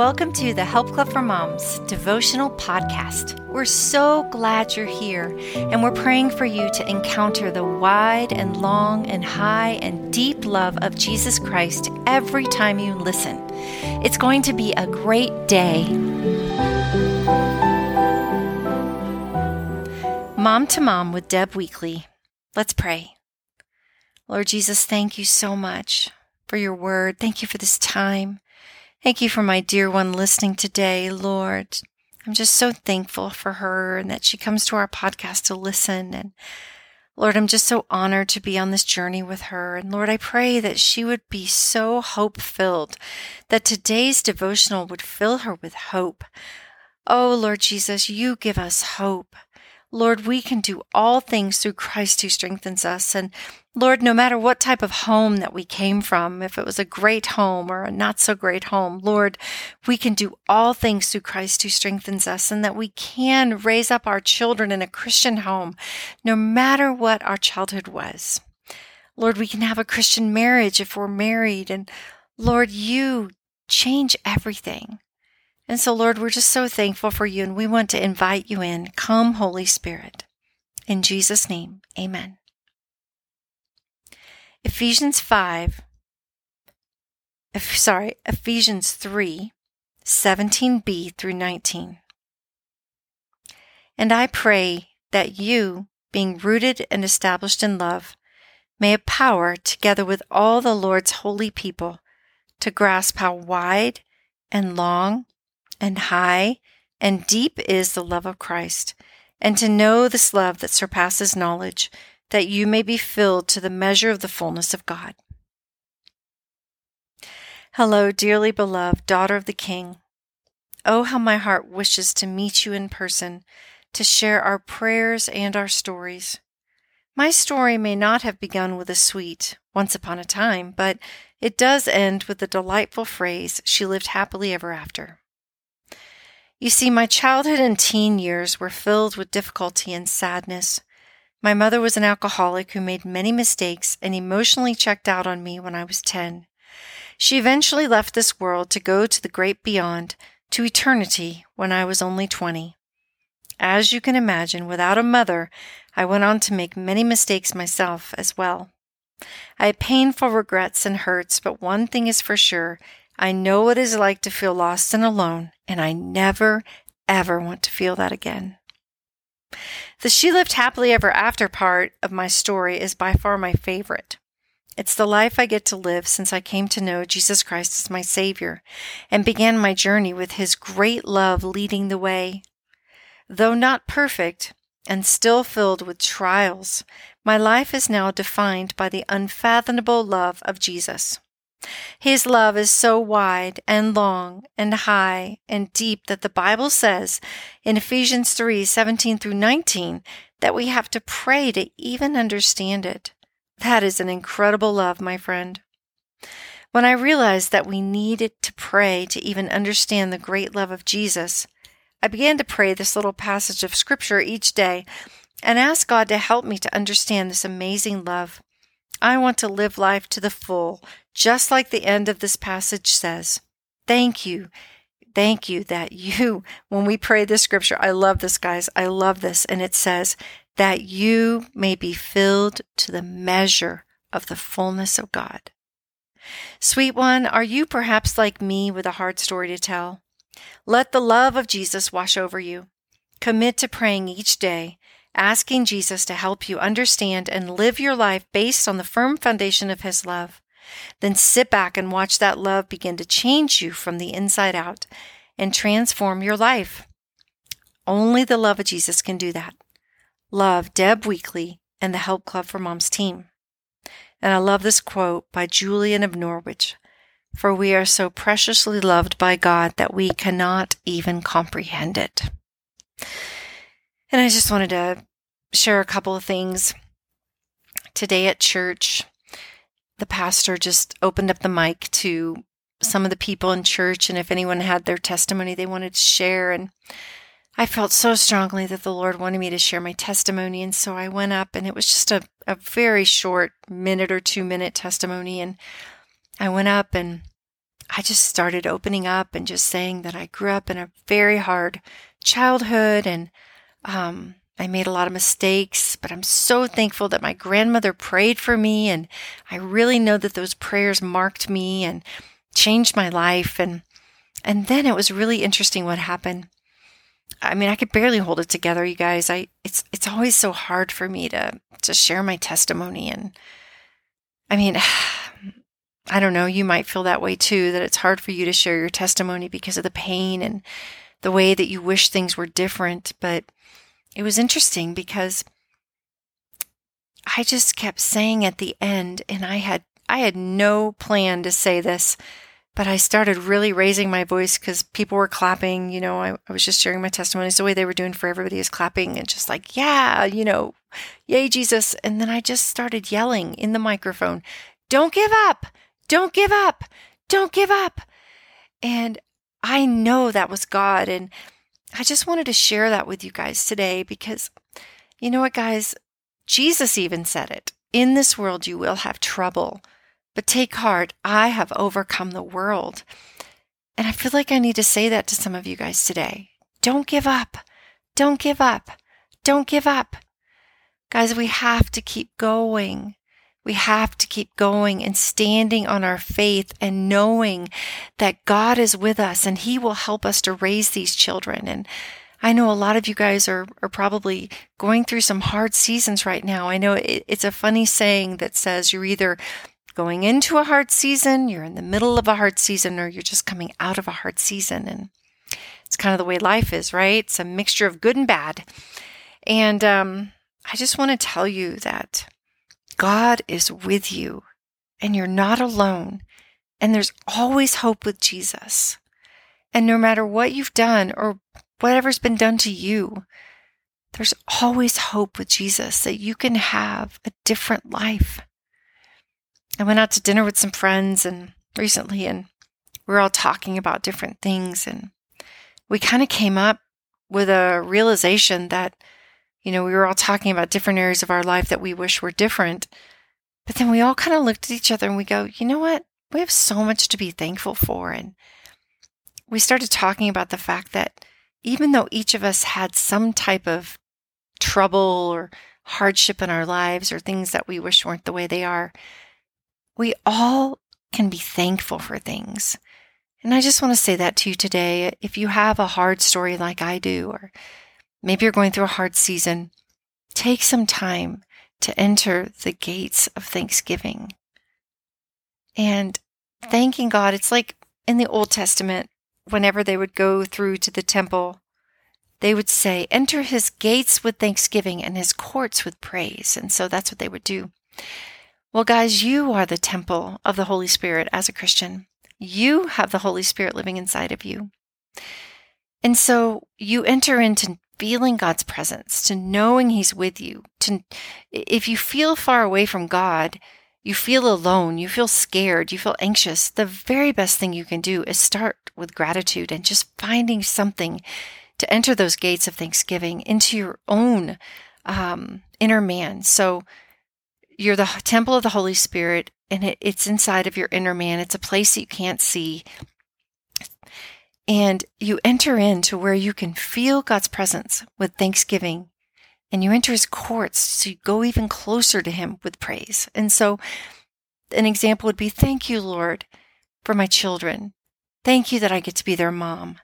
welcome to the Help Club for Moms devotional podcast. We're so glad you're here, and we're praying for you to encounter the wide and long and high and deep love of Jesus Christ every time you listen. It's going to be a great day. Mom to Mom with Deb Weakly. Let's pray. Lord Jesus, thank you so much for your word. Thank you for this time. Thank you for my dear one listening today, Lord. I'm just so thankful for her and that she comes to our podcast to listen. And Lord, I'm just so honored to be on this journey with her. And Lord, I pray that she would be so hope filled, that today's devotional would fill her with hope. Oh, Lord Jesus, you give us hope. Lord, we can do all things through Christ who strengthens us. And Lord, no matter what type of home that we came from, if it was a great home or a not so great home, Lord, we can do all things through Christ who strengthens us and that we can raise up our children in a Christian home, no matter what our childhood was. Lord, we can have a Christian marriage if we're married. And Lord, you change everything. And so, Lord, we're just so thankful for you and we want to invite you in. Come, Holy Spirit. In Jesus' name, amen. Ephesians 5, sorry, Ephesians 3, 17b through 19. And I pray that you, being rooted and established in love, may have power, together with all the Lord's holy people, to grasp how wide and long and high and deep is the love of Christ, and to know this love that surpasses knowledge, that you may be filled to the measure of the fullness of God. Hello, dearly beloved daughter of the King. Oh, how my heart wishes to meet you in person, to share our prayers and our stories. My story may not have begun with a sweet once upon a time, but it does end with the delightful phrase, she lived happily ever after. You see, my childhood and teen years were filled with difficulty and sadness. My mother was an alcoholic who made many mistakes and emotionally checked out on me when I was 10. She eventually left this world to go to the great beyond, to eternity, when I was only 20. As you can imagine, without a mother, I went on to make many mistakes myself as well. I have painful regrets and hurts, but one thing is for sure I know what it is like to feel lost and alone, and I never, ever want to feel that again. The She Lived Happily Ever After part of my story is by far my favorite. It's the life I get to live since I came to know Jesus Christ as my Savior and began my journey with His great love leading the way. Though not perfect and still filled with trials, my life is now defined by the unfathomable love of Jesus. His love is so wide and long and high and deep that the Bible says in Ephesians 3 17 through 19 that we have to pray to even understand it. That is an incredible love, my friend. When I realized that we needed to pray to even understand the great love of Jesus, I began to pray this little passage of Scripture each day and ask God to help me to understand this amazing love. I want to live life to the full, just like the end of this passage says. Thank you. Thank you that you, when we pray this scripture, I love this, guys. I love this. And it says that you may be filled to the measure of the fullness of God. Sweet one, are you perhaps like me with a hard story to tell? Let the love of Jesus wash over you. Commit to praying each day asking Jesus to help you understand and live your life based on the firm foundation of His love. Then sit back and watch that love begin to change you from the inside out and transform your life. Only the love of Jesus can do that. Love Deb Weakly and the Help Club for Moms team. And I love this quote by Julian of Norwich For we are so preciously loved by God that we cannot even comprehend it. And I just wanted to share a couple of things. Today at church, the pastor just opened up the mic to some of the people in church, and if anyone had their testimony they wanted to share. And I felt so strongly that the Lord wanted me to share my testimony. And so I went up, and it was just a, a very short minute or two minute testimony. And I went up and I just started opening up and just saying that I grew up in a very hard childhood and um, I made a lot of mistakes, but I'm so thankful that my grandmother prayed for me. And I really know that those prayers marked me and changed my life. And, and then it was really interesting what happened. I mean, I could barely hold it together, you guys. I, it's, it's always so hard for me to, to share my testimony. And I mean, I don't know, you might feel that way too, that it's hard for you to share your testimony because of the pain and the way that you wish things were different. But it was interesting because I just kept saying at the end, and I had I had no plan to say this, but I started really raising my voice because people were clapping. You know, I, I was just sharing my testimony. the way they were doing for everybody is clapping and just like, yeah, you know, yay, Jesus. And then I just started yelling in the microphone, don't give up, don't give up, don't give up. And I know that was God. And I just wanted to share that with you guys today because you know what, guys? Jesus even said it. In this world, you will have trouble, but take heart. I have overcome the world. And I feel like I need to say that to some of you guys today. Don't give up. Don't give up. Don't give up. Guys, we have to keep going. We have to keep going and standing on our faith and knowing that God is with us and He will help us to raise these children. And I know a lot of you guys are, are probably going through some hard seasons right now. I know it, it's a funny saying that says you're either going into a hard season, you're in the middle of a hard season, or you're just coming out of a hard season. And it's kind of the way life is, right? It's a mixture of good and bad. And um, I just want to tell you that God is with you and you're not alone. And there's always hope with Jesus. And no matter what you've done or whatever's been done to you, there's always hope with Jesus that you can have a different life. I went out to dinner with some friends and recently and we're all talking about different things and we kind of came up with a realization that you know, we were all talking about different areas of our life that we wish were different. But then we all kind of looked at each other and we go, you know what? We have so much to be thankful for. And we started talking about the fact that even though each of us had some type of trouble or hardship in our lives or things that we wish weren't the way they are, we all can be thankful for things. And I just want to say that to you today. If you have a hard story like I do, or Maybe you're going through a hard season. Take some time to enter the gates of thanksgiving and thanking God. It's like in the Old Testament, whenever they would go through to the temple, they would say, Enter his gates with thanksgiving and his courts with praise. And so that's what they would do. Well, guys, you are the temple of the Holy Spirit as a Christian. You have the Holy Spirit living inside of you. And so you enter into feeling God's presence, to knowing He's with you. To if you feel far away from God, you feel alone, you feel scared, you feel anxious, the very best thing you can do is start with gratitude and just finding something to enter those gates of thanksgiving into your own um, inner man. So you're the temple of the Holy Spirit, and it, it's inside of your inner man. It's a place that you can't see. And you enter into where you can feel God's presence with thanksgiving. And you enter his courts, so go even closer to him with praise. And so an example would be thank you, Lord, for my children. Thank you that I get to be their mom.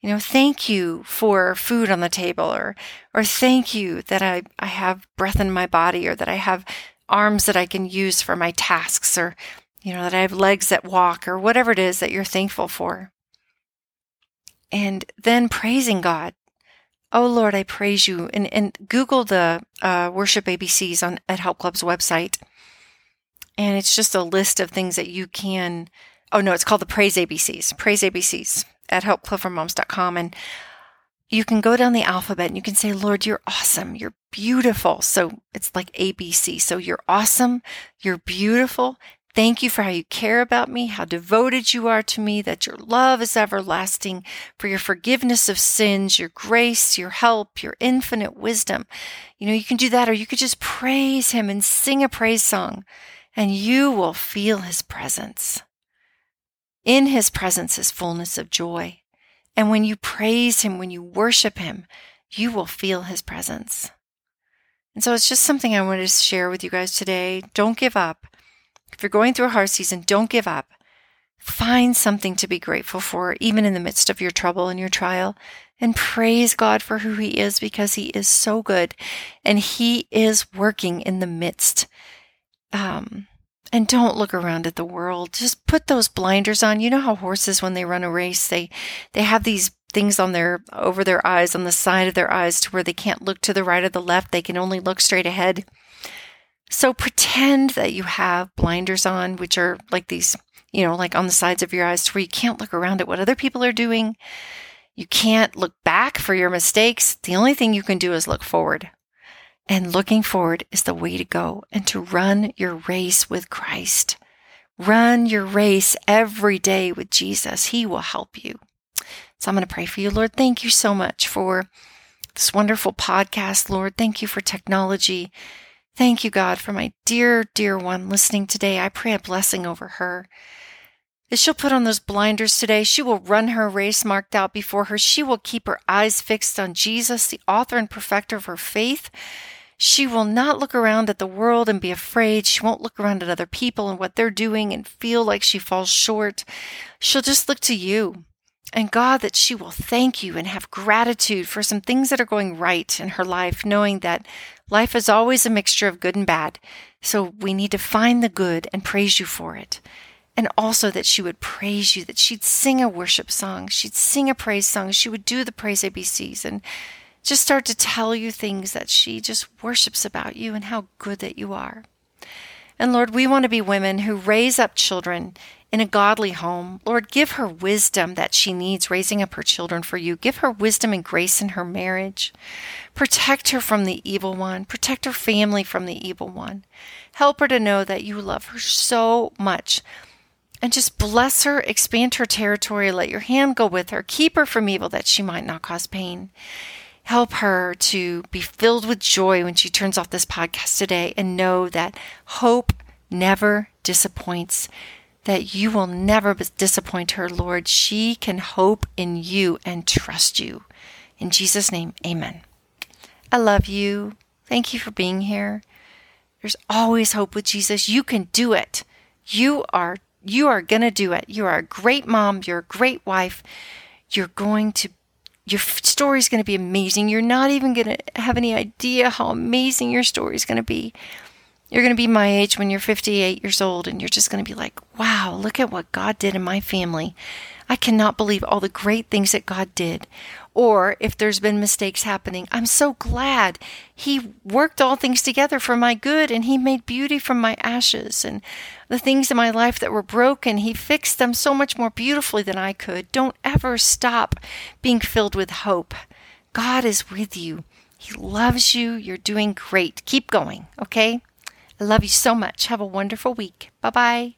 You know, thank you for food on the table or or thank you that I, I have breath in my body or that I have arms that I can use for my tasks or you know that I have legs that walk or whatever it is that you're thankful for and then praising God. Oh Lord, I praise you. And, and Google the uh, worship ABCs on at Help Club's website. And it's just a list of things that you can. Oh no, it's called the Praise ABCs. Praise ABCs at helpclubformoms.com. And you can go down the alphabet and you can say, Lord, you're awesome. You're beautiful. So it's like ABC. So you're awesome. You're beautiful. Thank you for how you care about me, how devoted you are to me, that your love is everlasting, for your forgiveness of sins, your grace, your help, your infinite wisdom. You know, you can do that, or you could just praise him and sing a praise song, and you will feel his presence. In his presence is fullness of joy. And when you praise him, when you worship him, you will feel his presence. And so it's just something I wanted to share with you guys today. Don't give up. If you're going through a hard season, don't give up. Find something to be grateful for, even in the midst of your trouble and your trial, and praise God for who He is because He is so good and He is working in the midst. Um, and don't look around at the world. Just put those blinders on. You know how horses, when they run a race, they they have these things on their over their eyes on the side of their eyes to where they can't look to the right or the left. They can only look straight ahead. So pretend that you have blinders on, which are like these you know, like on the sides of your eyes where you can't look around at what other people are doing. You can't look back for your mistakes. The only thing you can do is look forward. And looking forward is the way to go and to run your race with Christ. Run your race every day with Jesus. He will help you. So I'm going to pray for you, Lord. Thank you so much for this wonderful podcast, Lord. Thank you for technology. Thank you, God, for my dear, dear one listening today. I pray a blessing over her. As she'll put on those blinders today, she will run her race marked out before her. She will keep her eyes fixed on Jesus, the author and perfecter of her faith. She will not look around at the world and be afraid. She won't look around at other people and what they're doing and feel like she falls short. She'll just look to you. And God, that she will thank you and have gratitude for some things that are going right in her life, knowing that life is always a mixture of good and bad. So we need to find the good and praise you for it and also that she would praise you, that she'd sing a worship song, she'd sing a praise song, she would do the praise ABCs and just start to tell you things that she just worships about you and how good that you are. And Lord, we want to be women who raise up children in a godly home. Lord, give her wisdom that she needs raising up her children for you. Give her wisdom and grace in her marriage. Protect her from the evil one. Protect her family from the evil one. Help her to know that you love her so much and just bless her, expand her territory, let your hand go with her, keep her from evil that she might not cause pain. Help her to be filled with joy when she turns off this podcast today and know that hope never disappoints, that you will never disappoint her, Lord. She can hope in you and trust you. In Jesus' name, amen. I love you. Thank you for being here. There's always hope with Jesus. You can do it. You are you are going to do it. You are a great mom. You're a great wife. You're going to, your story is going to be amazing. You're not even going to have any idea how amazing your story is going to be. You're going to be my age when you're 58 years old, and you're just going to be like, wow, look at what God did in my family. I cannot believe all the great things that God did. Or if there's been mistakes happening, I'm so glad He worked all things together for my good and He made beauty from my ashes. And the things in my life that were broken, He fixed them so much more beautifully than I could. Don't ever stop being filled with hope. God is with you. He loves you. You're doing great. Keep going, okay? I love you so much. Have a wonderful week. Bye bye.